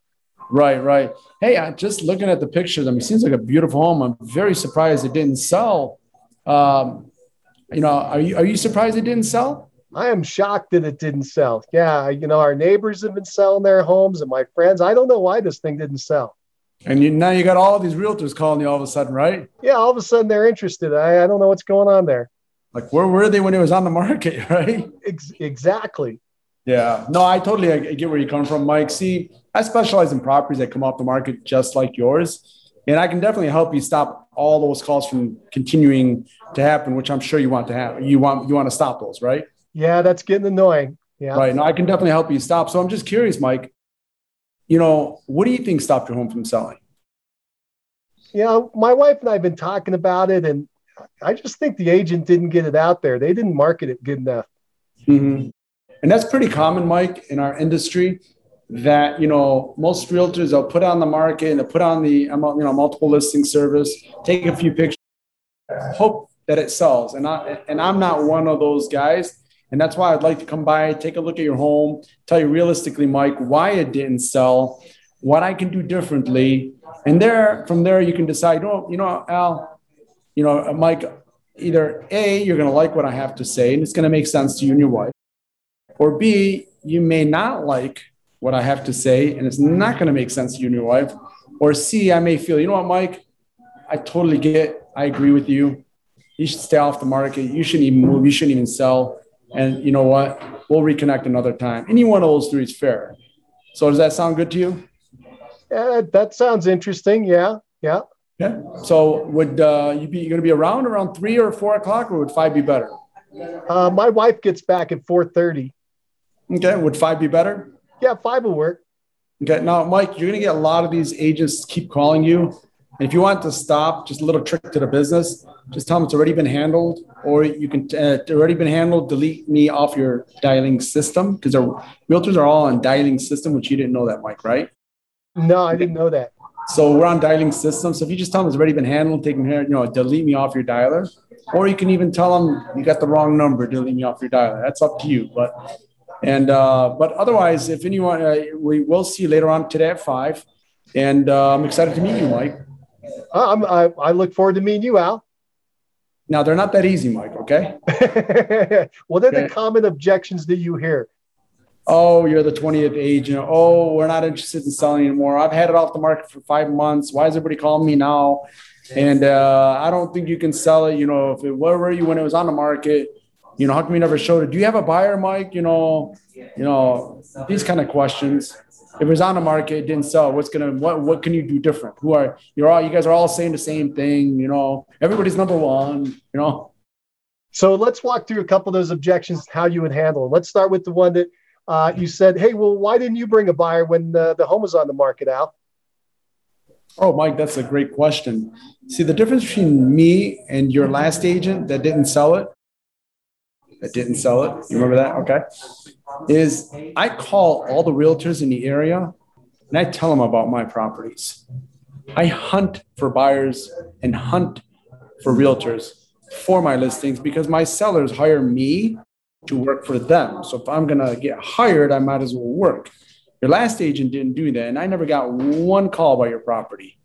Right, right. Hey, I'm just looking at the pictures. I mean, it seems like a beautiful home. I'm very surprised it didn't sell. Um, you know, are you are you surprised it didn't sell? I am shocked that it didn't sell. Yeah, you know, our neighbors have been selling their homes, and my friends. I don't know why this thing didn't sell. And you, now you got all these realtors calling you all of a sudden, right? Yeah, all of a sudden they're interested. I, I don't know what's going on there. Like, where were they when it was on the market, *laughs* right? Ex- exactly. Yeah. No, I totally I get where you come from, Mike. See, I specialize in properties that come off the market just like yours. And I can definitely help you stop all those calls from continuing to happen, which I'm sure you want to have. You want you want to stop those, right? Yeah, that's getting annoying. Yeah. Right. No, I can definitely help you stop. So I'm just curious, Mike. You know, what do you think stopped your home from selling? Yeah, my wife and I have been talking about it, and I just think the agent didn't get it out there. They didn't market it good enough. Mm-hmm. And that's pretty common, Mike, in our industry. That you know, most realtors they'll put on the market and they put on the you know multiple listing service, take a few pictures, hope that it sells. And I and I'm not one of those guys. And that's why I'd like to come by, take a look at your home, tell you realistically, Mike, why it didn't sell, what I can do differently. And there, from there, you can decide, oh, you know, Al, you know, Mike, either A, you're to like what I have to say and it's to make sense to you and your wife, or B, you may not like what I have to say and it's not going to make sense to you and your wife, or C, I may feel, you know what, Mike, I totally get, I agree with you. You should stay off the market. You shouldn't even move. You shouldn't even sell. And you know what? We'll reconnect another time. Any one of those three is fair. So does that sound good to you? Yeah, that sounds interesting. Yeah, yeah. Yeah. So would uh, you be going to be around around three or four o'clock, or would five be better? Uh, my wife gets back at four thirty. Okay. Would five be better? Yeah, five will work. Okay. Now, Mike, you're going to get a lot of these agents keep calling you and if you want to stop, just a little trick to the business, just tell them it's already been handled, or you can uh, it's already been handled. Delete me off your dialing system because realtors are all on dialing system, which you didn't know that, Mike, right? No, I didn't know that. So we're on dialing system. So if you just tell them it's already been handled, taken care, you know, delete me off your dialer, or you can even tell them you got the wrong number, delete me off your dialer. That's up to you. But and uh, but otherwise, if anyone, uh, we will see you later on today at five. And uh, I'm excited to meet you, Mike. I'm, I, I look forward to meeting you, Al. Now they're not that easy, Mike. Okay. *laughs* what are okay. the common objections that you hear? Oh, you're the 20th agent. Oh, we're not interested in selling anymore. I've had it off the market for five months. Why is everybody calling me now? And uh, I don't think you can sell it. You know, if it, where were you when it was on the market? You know, how come you never showed it? Do you have a buyer, Mike? You know, you know these kind of questions if it was on the market, it didn't sell. What's gonna what what can you do different? Who are you're all you guys are all saying the same thing, you know. Everybody's number one, you know. So let's walk through a couple of those objections, how you would handle. Them. Let's start with the one that uh, you said, "Hey, well, why didn't you bring a buyer when the, the home was on the market, Al?" Oh, Mike, that's a great question. See, the difference between me and your last agent that didn't sell it that didn't sell it. You remember that? Okay. Is I call all the realtors in the area and I tell them about my properties. I hunt for buyers and hunt for realtors for my listings because my sellers hire me to work for them. So if I'm going to get hired, I might as well work. Your last agent didn't do that. And I never got one call about your property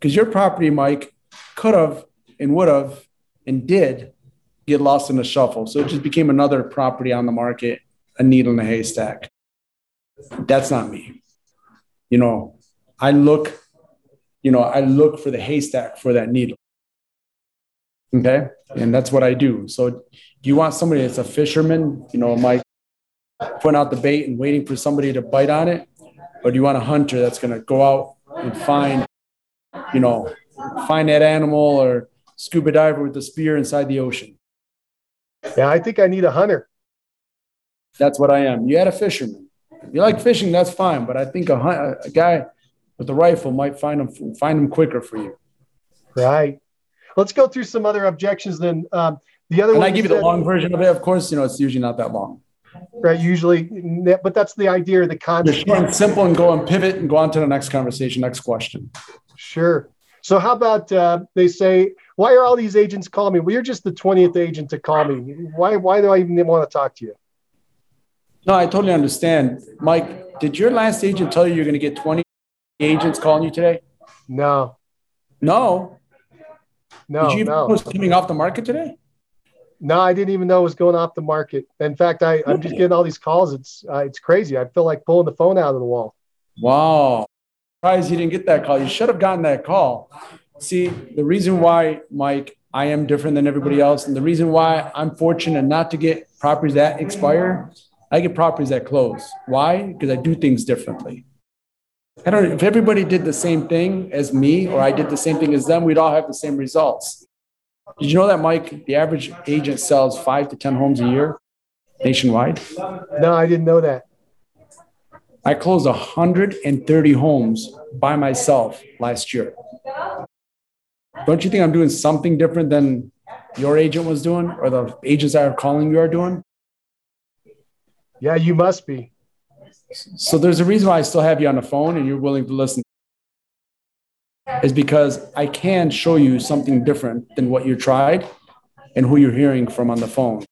because your property, Mike, could have and would have and did get lost in the shuffle. So it just became another property on the market, a needle in a haystack. That's not me. You know, I look, you know, I look for the haystack for that needle. Okay. And that's what I do. So do you want somebody that's a fisherman, you know, Mike, putting out the bait and waiting for somebody to bite on it? Or do you want a hunter that's going to go out and find, you know, find that animal or scuba diver with the spear inside the ocean? Yeah, I think I need a hunter. That's what I am. You had a fisherman. If you like fishing, that's fine. But I think a, a guy with a rifle might find them find them quicker for you. Right. Let's go through some other objections then. Um, the other and one. I give you the long version of it. Of course, you know it's usually not that long. Right. Usually, but that's the idea. of The concept. Short and simple, and go and pivot and go on to the next conversation, next question. Sure. So how about uh, they say, why are all these agents calling me? Well, you're just the 20th agent to call me. Why, why do I even want to talk to you? No, I totally understand. Mike, did your last agent tell you you're going to get 20 agents calling you today? No. No. No. Did you no. know it was coming off the market today? No, I didn't even know it was going off the market. In fact, I, I'm just getting all these calls. It's uh, it's crazy. I feel like pulling the phone out of the wall. Wow surprised you didn't get that call. You should have gotten that call. See, the reason why, Mike, I am different than everybody else, and the reason why I'm fortunate not to get properties that expire, I get properties that close. Why? Because I do things differently. I don't. know If everybody did the same thing as me, or I did the same thing as them, we'd all have the same results. Did you know that, Mike? The average agent sells five to ten homes a year nationwide. No, I didn't know that. I closed 130 homes by myself last year. Don't you think I'm doing something different than your agent was doing or the agents that are calling you are doing? Yeah, you must be. So there's a reason why I still have you on the phone and you're willing to listen. Is because I can show you something different than what you tried and who you're hearing from on the phone.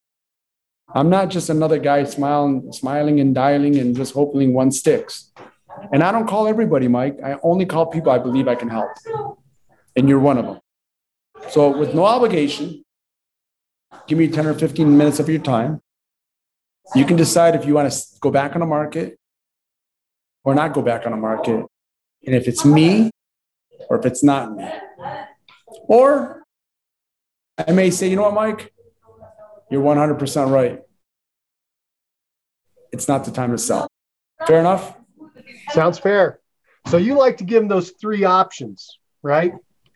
I'm not just another guy smiling, smiling and dialing and just hoping one sticks. And I don't call everybody, Mike. I only call people I believe I can help. And you're one of them. So with no obligation, give me 10 or 15 minutes of your time. You can decide if you want to go back on the market or not go back on the market. And if it's me or if it's not me. Or I may say, you know what, Mike? You're 100% right. It's not the time to sell. Fair enough? Sounds fair. So you like to give them those three options, right?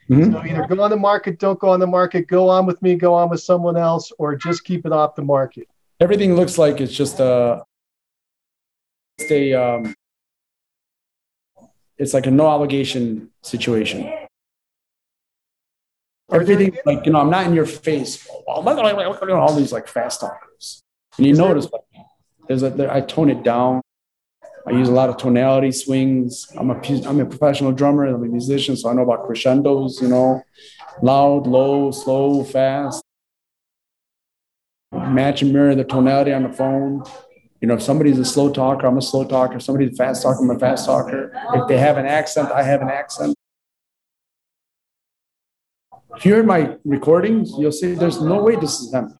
Mm-hmm. So either go on the market, don't go on the market, go on with me, go on with someone else, or just keep it off the market. Everything looks like it's just a, it's a, um, it's like a no obligation situation. Everything like you know, I'm not in your face. All these like fast talkers, and you notice there, there's a there, I tone it down. I use a lot of tonality swings. I'm a I'm a professional drummer. I'm a musician, so I know about crescendos. You know, loud, low, slow, fast. Match and mirror the tonality on the phone. You know, if somebody's a slow talker, I'm a slow talker. If somebody's a fast talker, I'm a fast talker. If they have an accent, I have an accent. If you hear my recordings, you'll see there's no way this is them.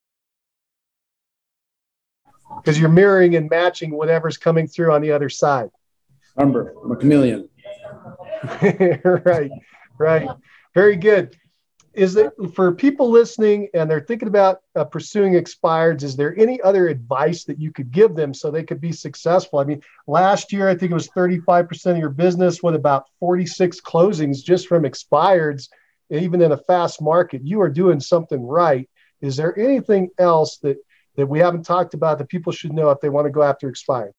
Because you're mirroring and matching whatever's coming through on the other side. Remember, I'm a chameleon. right, right. Very good. Is it for people listening and they're thinking about uh, pursuing expireds? Is there any other advice that you could give them so they could be successful? I mean, last year I think it was 35% of your business. with about 46 closings just from expireds? even in a fast market, you are doing something right. Is there anything else that that we haven't talked about that people should know if they want to go after expired?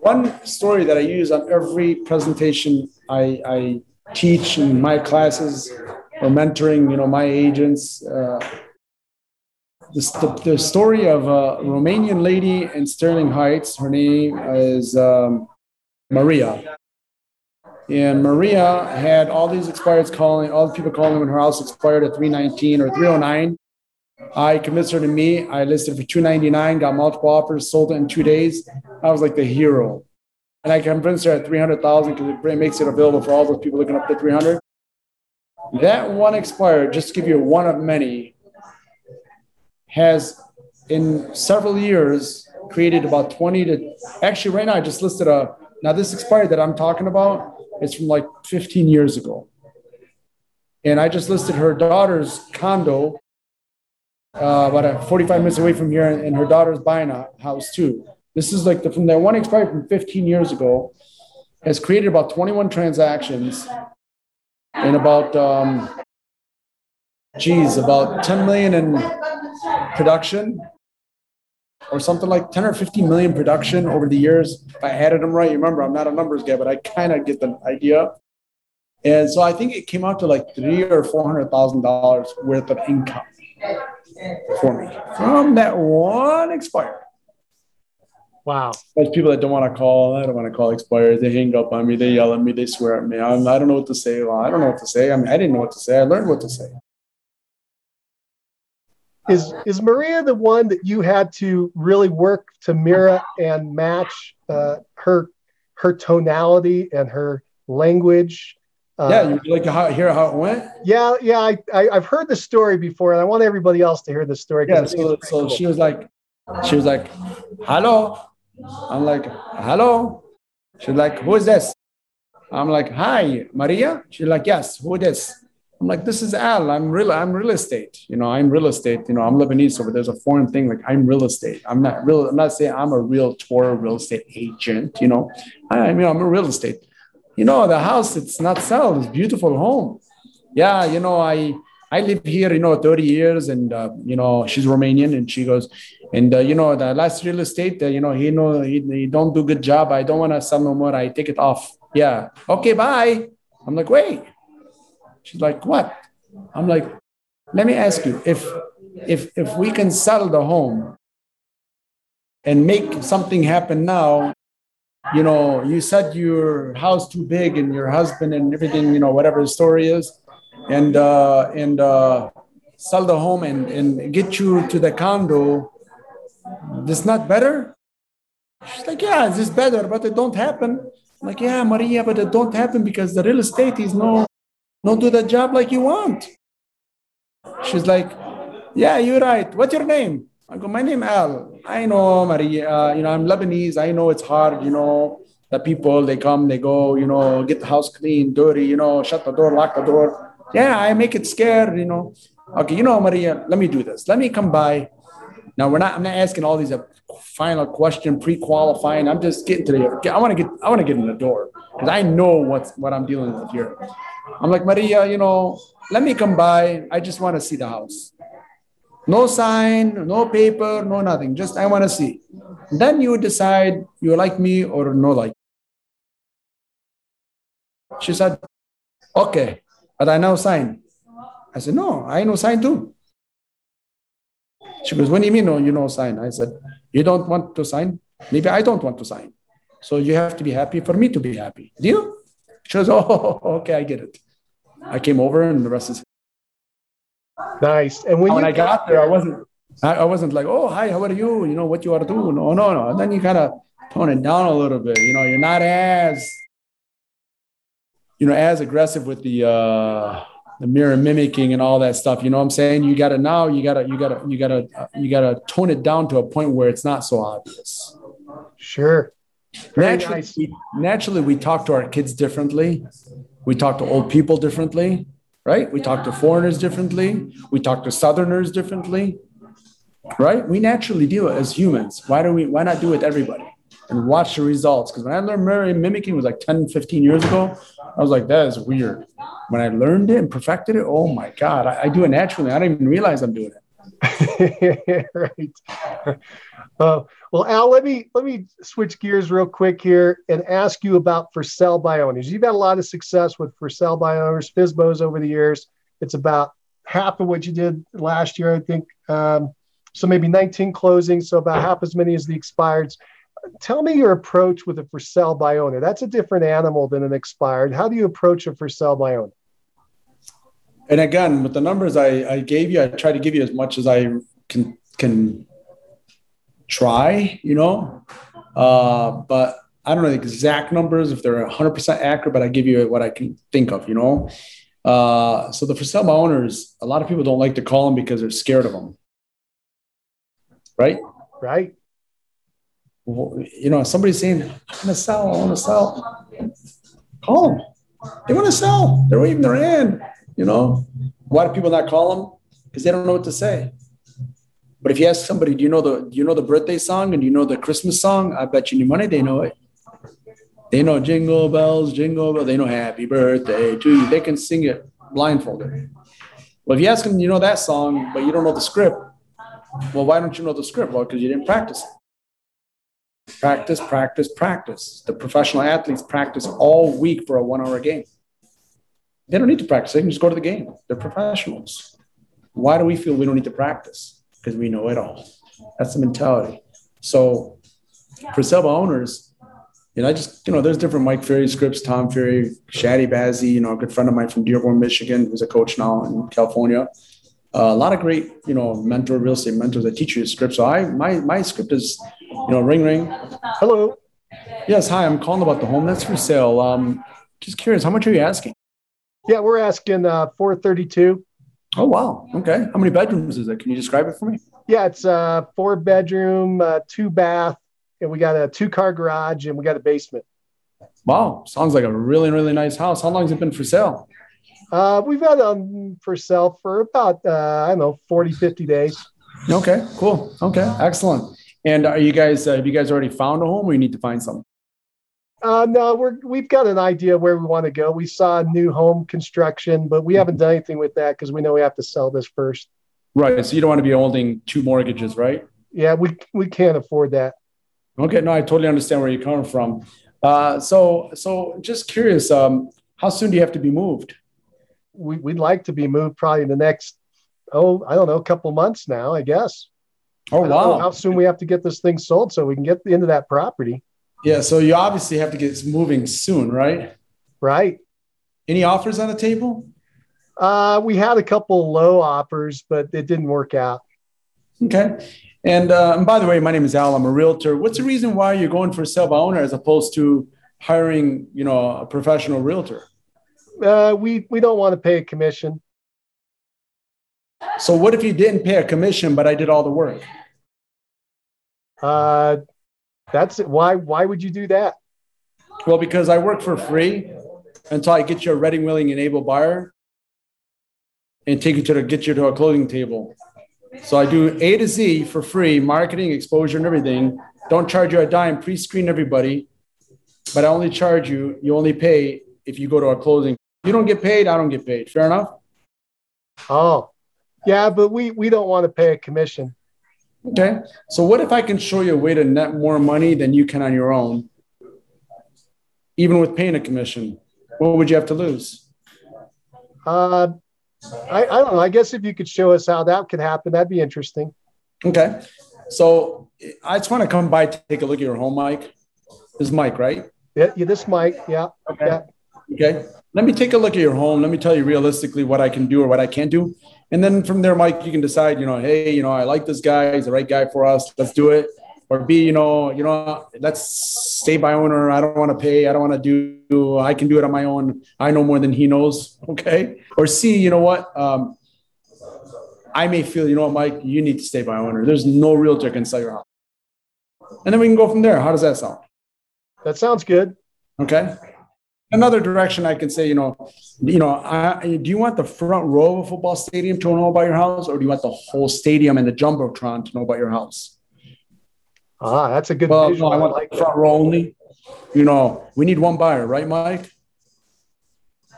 One story that I use on every presentation I, I teach in my classes or mentoring, you know, my agents. Uh, the, the, story of a Romanian lady in Sterling Heights. Her name is um, Maria. And Maria had all these expireds calling, all the people calling when her house expired at 319 or 309. I convinced her to meet. I listed for 299, got multiple offers, sold it in two days. I was like the hero. And I convinced her at 300,000 because it makes it available for all those people looking up to 300. That one expired, just to give you one of many, has in several years created about 20 to actually right now I just listed a now this expired that I'm talking about it's from like 15 years ago. And I just listed her daughter's condo uh, about 45 minutes away from here, and her daughter's buying a house too. This is like the, from that one expired from 15 years ago, has created about 21 transactions and about, um, geez, about 10 million in production or something like 10 or 15 million production over the years. If I added them right, you remember, I'm not a numbers guy, but I kind of get the idea. And so I think it came out to like three or four hundred thousand dollars worth of income for me from that one expire. Wow. There's people that don't want to call. I don't want to call expired. They hang up on me. They yell at me. They swear at me. I'm, I don't know what to say. Well, I don't know what to say. I mean, I didn't know what to say. I learned what to say is is Maria the one that you had to really work to mirror and match uh, her her tonality and her language? Uh, yeah, you'd like to hear how it went? Yeah, yeah. I, I have heard the story before, and I want everybody else to hear the story. Yeah, so, so cool. she was like, she was like, "Hello," I'm like, "Hello." She's like, "Who is this?" I'm like, "Hi, Maria." She's like, "Yes, who is this?" I'm like, this is Al. I'm real. I'm real estate. You know, I'm real estate. You know, I'm Lebanese, so there's a foreign thing. Like, I'm real estate. I'm not real. I'm not saying I'm a realtor real estate agent. You know, I, mean, I'm a real estate. You know, the house it's not sold. It's beautiful home. Yeah, you know, I I live here. You know, 30 years, and uh, you know, she's Romanian, and she goes, and uh, you know, the last real estate. Uh, you know, he know he, he don't do good job. I don't want to sell no more. I take it off. Yeah. Okay. Bye. I'm like, wait She's like, what? I'm like, let me ask you, if if if we can sell the home and make something happen now, you know, you said your house too big and your husband and everything, you know, whatever the story is, and uh, and uh, sell the home and, and get you to the condo. This not better? She's like, yeah, this is better, but it don't happen. I'm like, yeah, Maria, but it don't happen because the real estate is no don't do the job like you want. She's like, yeah, you're right. What's your name? I go, my name Al. I know, Maria. Uh, you know, I'm Lebanese. I know it's hard. You know, the people they come, they go. You know, get the house clean, dirty. You know, shut the door, lock the door. Yeah, I make it scared. You know. Okay, you know, Maria. Let me do this. Let me come by. Now we're not. I'm not asking all these uh, final question, pre-qualifying. I'm just getting to the. I want to get. I want to get in the door because I know what's what I'm dealing with here. I'm like, Maria, you know, let me come by. I just want to see the house. No sign, no paper, no nothing. Just I want to see. Then you decide you like me or no like. She said, okay, but I know sign. I said, no, I know sign too. She goes, what do you mean, no, you know sign? I said, you don't want to sign? Maybe I don't want to sign. So you have to be happy for me to be happy. Deal? She goes, oh, *laughs* okay, I get it. I came over and the rest is nice. And when, when I got there, I wasn't I, wasn't like, oh hi, how are you? You know what you are doing? No, no, no. And then you kind of tone it down a little bit. You know, you're not as you know as aggressive with the uh the mirror mimicking and all that stuff. You know what I'm saying? You gotta now you gotta you gotta you gotta uh, you gotta tone it down to a point where it's not so obvious. Sure. naturally, nice. we, naturally, we talk to our kids differently. We talk to old people differently, right? We talk to foreigners differently. We talk to Southerners differently, right? We naturally do it as humans. Why do we? Why not do it with everybody and watch the results? Because when I learned mimicking was like 10, 15 years ago, I was like, that is weird. When I learned it and perfected it, oh my God, I, I do it naturally. I don't even realize I'm doing it. *laughs* right. *laughs* Uh, well, Al, let me let me switch gears real quick here and ask you about for sale by owners. You've had a lot of success with for sale by owners, FSBOs over the years. It's about half of what you did last year, I think. Um, so maybe 19 closings, so about half as many as the expireds. Tell me your approach with a for sale by owner. That's a different animal than an expired. How do you approach a for sale by owner? And again, with the numbers I, I gave you, I try to give you as much as I can can try, you know. Uh, but I don't know the exact numbers if they're 100% accurate, but I give you what I can think of, you know. Uh, so the for sale by owners, a lot of people don't like to call them because they're scared of them, right? Right. You know, somebody's saying, "I want to sell, I want to sell." Call them. They want to sell. They're waving their hand. You know, why do people not call them? Because they don't know what to say. But if you ask somebody, do you know the do you know the birthday song and do you know the Christmas song? I bet you any money they know it. They know jingle bells, jingle bells. They know happy birthday to you. They can sing it blindfolded. Well, if you ask them, you know that song, but you don't know the script. Well, why don't you know the script? Well, because you didn't practice it. Practice, practice, practice. The professional athletes practice all week for a one hour game. They don't need to practice. They can just go to the game. They're professionals. Why do we feel we don't need to practice? Because we know it all. That's the mentality. So for sub owners, you know, I just, you know, there's different Mike Ferry scripts, Tom Ferry, Shaddy Bazzi, you know, a good friend of mine from Dearborn, Michigan, who's a coach now in California. Uh, a lot of great, you know, mentor real estate mentors that teach you the script. So I, my, my script is, you know, ring, ring. Hello. Yes. Hi, I'm calling about the home that's for sale. Um, just curious, how much are you asking? Yeah, we're asking uh, 432. Oh, wow. Okay. How many bedrooms is it? Can you describe it for me? Yeah, it's a four bedroom, uh, two bath, and we got a two car garage and we got a basement. Wow. Sounds like a really, really nice house. How long has it been for sale? Uh, we've had them for sale for about, uh, I don't know, 40, 50 days. Okay, cool. Okay, excellent. And are you guys, uh, have you guys already found a home or you need to find something? Uh, no, we're we've got an idea where we want to go. We saw new home construction, but we haven't done anything with that because we know we have to sell this first. Right. So you don't want to be holding two mortgages, right? Yeah, we we can't afford that. Okay. No, I totally understand where you're coming from. Uh, so so just curious, um, how soon do you have to be moved? We we'd like to be moved probably in the next oh I don't know a couple months now I guess. Oh wow! how soon we have to get this thing sold so we can get into that property. Yeah. So you obviously have to get moving soon, right? Right. Any offers on the table? Uh, we had a couple low offers, but it didn't work out. Okay. And, uh, and by the way, my name is Al. I'm a realtor. What's the reason why you're going for a by owner as opposed to hiring, you know, a professional realtor? Uh, we we don't want to pay a commission. So what if you didn't pay a commission, but I did all the work? Uh, that's it. Why why would you do that? Well, because I work for free until I get you a ready, willing, and able buyer and take you to the, get you to a closing table. So I do A to Z for free, marketing, exposure, and everything. Don't charge you a dime, pre-screen everybody, but I only charge you, you only pay if you go to a closing. You don't get paid, I don't get paid. Fair enough? Oh, yeah, but we we don't want to pay a commission. Okay. So what if I can show you a way to net more money than you can on your own, even with paying a commission? What would you have to lose? Uh, I, I don't know. I guess if you could show us how that could happen, that'd be interesting. Okay. So I just want to come by to take a look at your home, Mike. This is Mike, right? Yeah, yeah this might. Yeah. Okay. Yeah. Okay. Let me take a look at your home. Let me tell you realistically what I can do or what I can't do. And then from there, Mike, you can decide, you know, hey, you know, I like this guy. He's the right guy for us. Let's do it. Or B, you know, you know, let's stay by owner. I don't want to pay. I don't want to do. I can do it on my own. I know more than he knows. *laughs* Okay. Or C, you know what? Um, I may feel, you know what, Mike, you need to stay by owner. There's no realtor can sell your house. And then we can go from there. How does that sound? That sounds good. Okay. Another direction I can say, you know, you know, I, do you want the front row of a football stadium to know about your house, or do you want the whole stadium and the jumbotron to know about your house? Ah, that's a good Well, visual. no, I I want like front row only. You know, we need one buyer, right, Mike?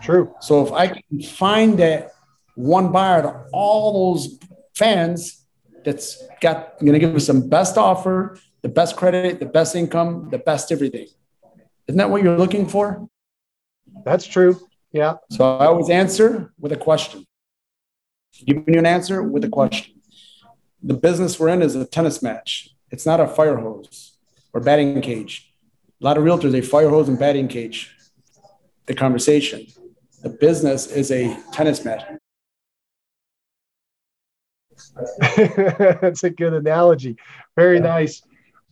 True. So if I can find that one buyer to all those fans that's got going to give us some best offer, the best credit, the best income, the best everything. Isn't that what you're looking for? That's true. Yeah. So I always answer with a question. Giving you an answer with a question. the business we're in is a tennis match. It's not a fire hose or batting cage. A lot of realtors, they fire hose and batting cage the conversation. The business is a tennis match. *laughs* That's a good analogy. Very yeah. nice.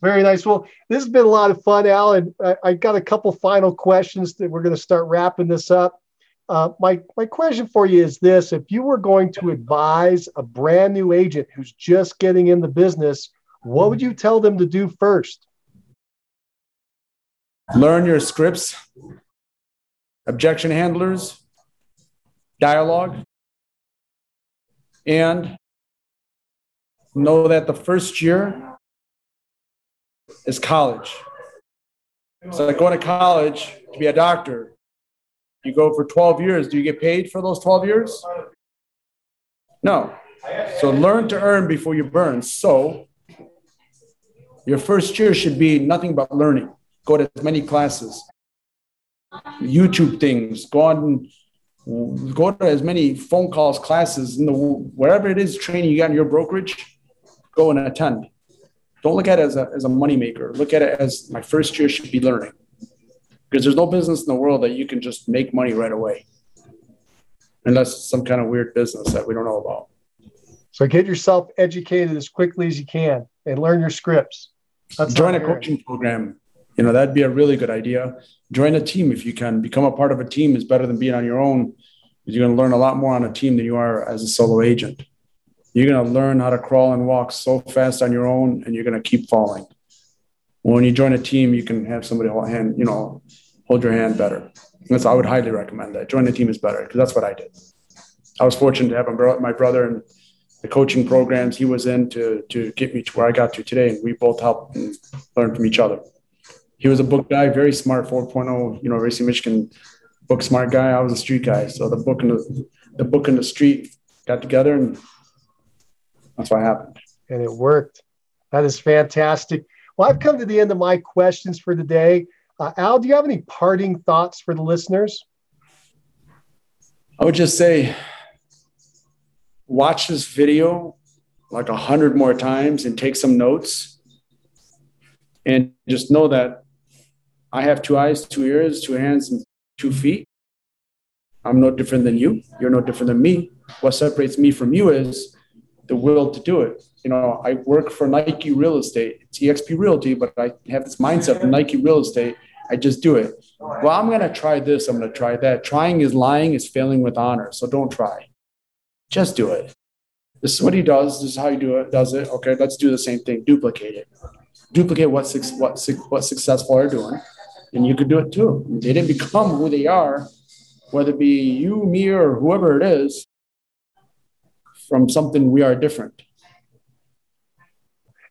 Very nice. Well, this has been a lot of fun, Alan. I, I got a couple final questions that we're going to start wrapping this up. Uh, my, my question for you is this if you were going to advise a brand new agent who's just getting in the business, what would you tell them to do first? Learn your scripts, objection handlers, dialogue, and know that the first year is college. So, like going to college to be a doctor, you go for 12 years. Do you get paid for those 12 years? No. So learn to earn before you burn. So your first year should be nothing but learning. Go to as many classes, YouTube things, go on, go to as many phone calls, classes, in the wherever it is training you got in your brokerage, go and attend. Don't look at it as a, as a moneymaker. Look at it as my first year should be learning. Because there's no business in the world that you can just make money right away. Unless it's some kind of weird business that we don't know about. So get yourself educated as quickly as you can and learn your scripts. That's join a coaching program. You know that'd be a really good idea. Join a team if you can. Become a part of a team is better than being on your own. Because you're going to learn a lot more on a team than you are as a solo agent you're going to learn how to crawl and walk so fast on your own and you're going to keep falling when you join a team, you can have somebody hold hand, you know, hold your hand better. That's I would highly recommend that. Join the team is better because that's what I did. I was fortunate to have my brother and the coaching programs he was in to to get me to where I got to today, and we both helped and learned from each other. He was a book guy, very smart, 4.0, you know, Racing Michigan book smart guy. I was a street guy, so the book and the the book and the street got together, and that's what happened. And it worked. That is fantastic. Well, I've come to the end of my questions for today. Uh, Al, do you have any parting thoughts for the listeners? I would just say watch this video like a hundred more times and take some notes. And just know that I have two eyes, two ears, two hands, and two feet. I'm no different than you. You're no different than me. What separates me from you is the will to do it you know, I work for Nike Real Estate. It's EXP Realty, but I have this mindset of Nike Real Estate. I just do it. Well, I'm going to try this. I'm going to try that. Trying is lying, is failing with honor. So don't try. Just do it. This is what he does. This is how he do it. Does it? Okay, let's do the same thing. Duplicate it. Duplicate what what what successful are doing, and you could do it too. They didn't become who they are, whether it be you, me, or whoever it is, from something we are different.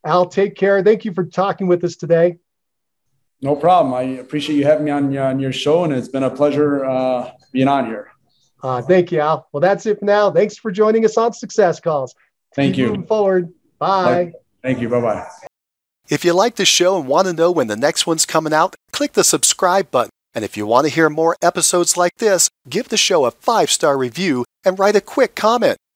Al, take care. Thank you for talking with us today. No problem. I appreciate you having me on, on your show, and it's been a pleasure uh, being on here. Uh, thank you, Al. Well, that's it for now. Thanks for joining us on Success Calls. Thank Keep you. Moving forward. Bye. Thank you. Bye bye. If you like the show and want to know when the next one's coming out, click the subscribe button. And if you want to hear more episodes like this, give the show a five star review and write a quick comment.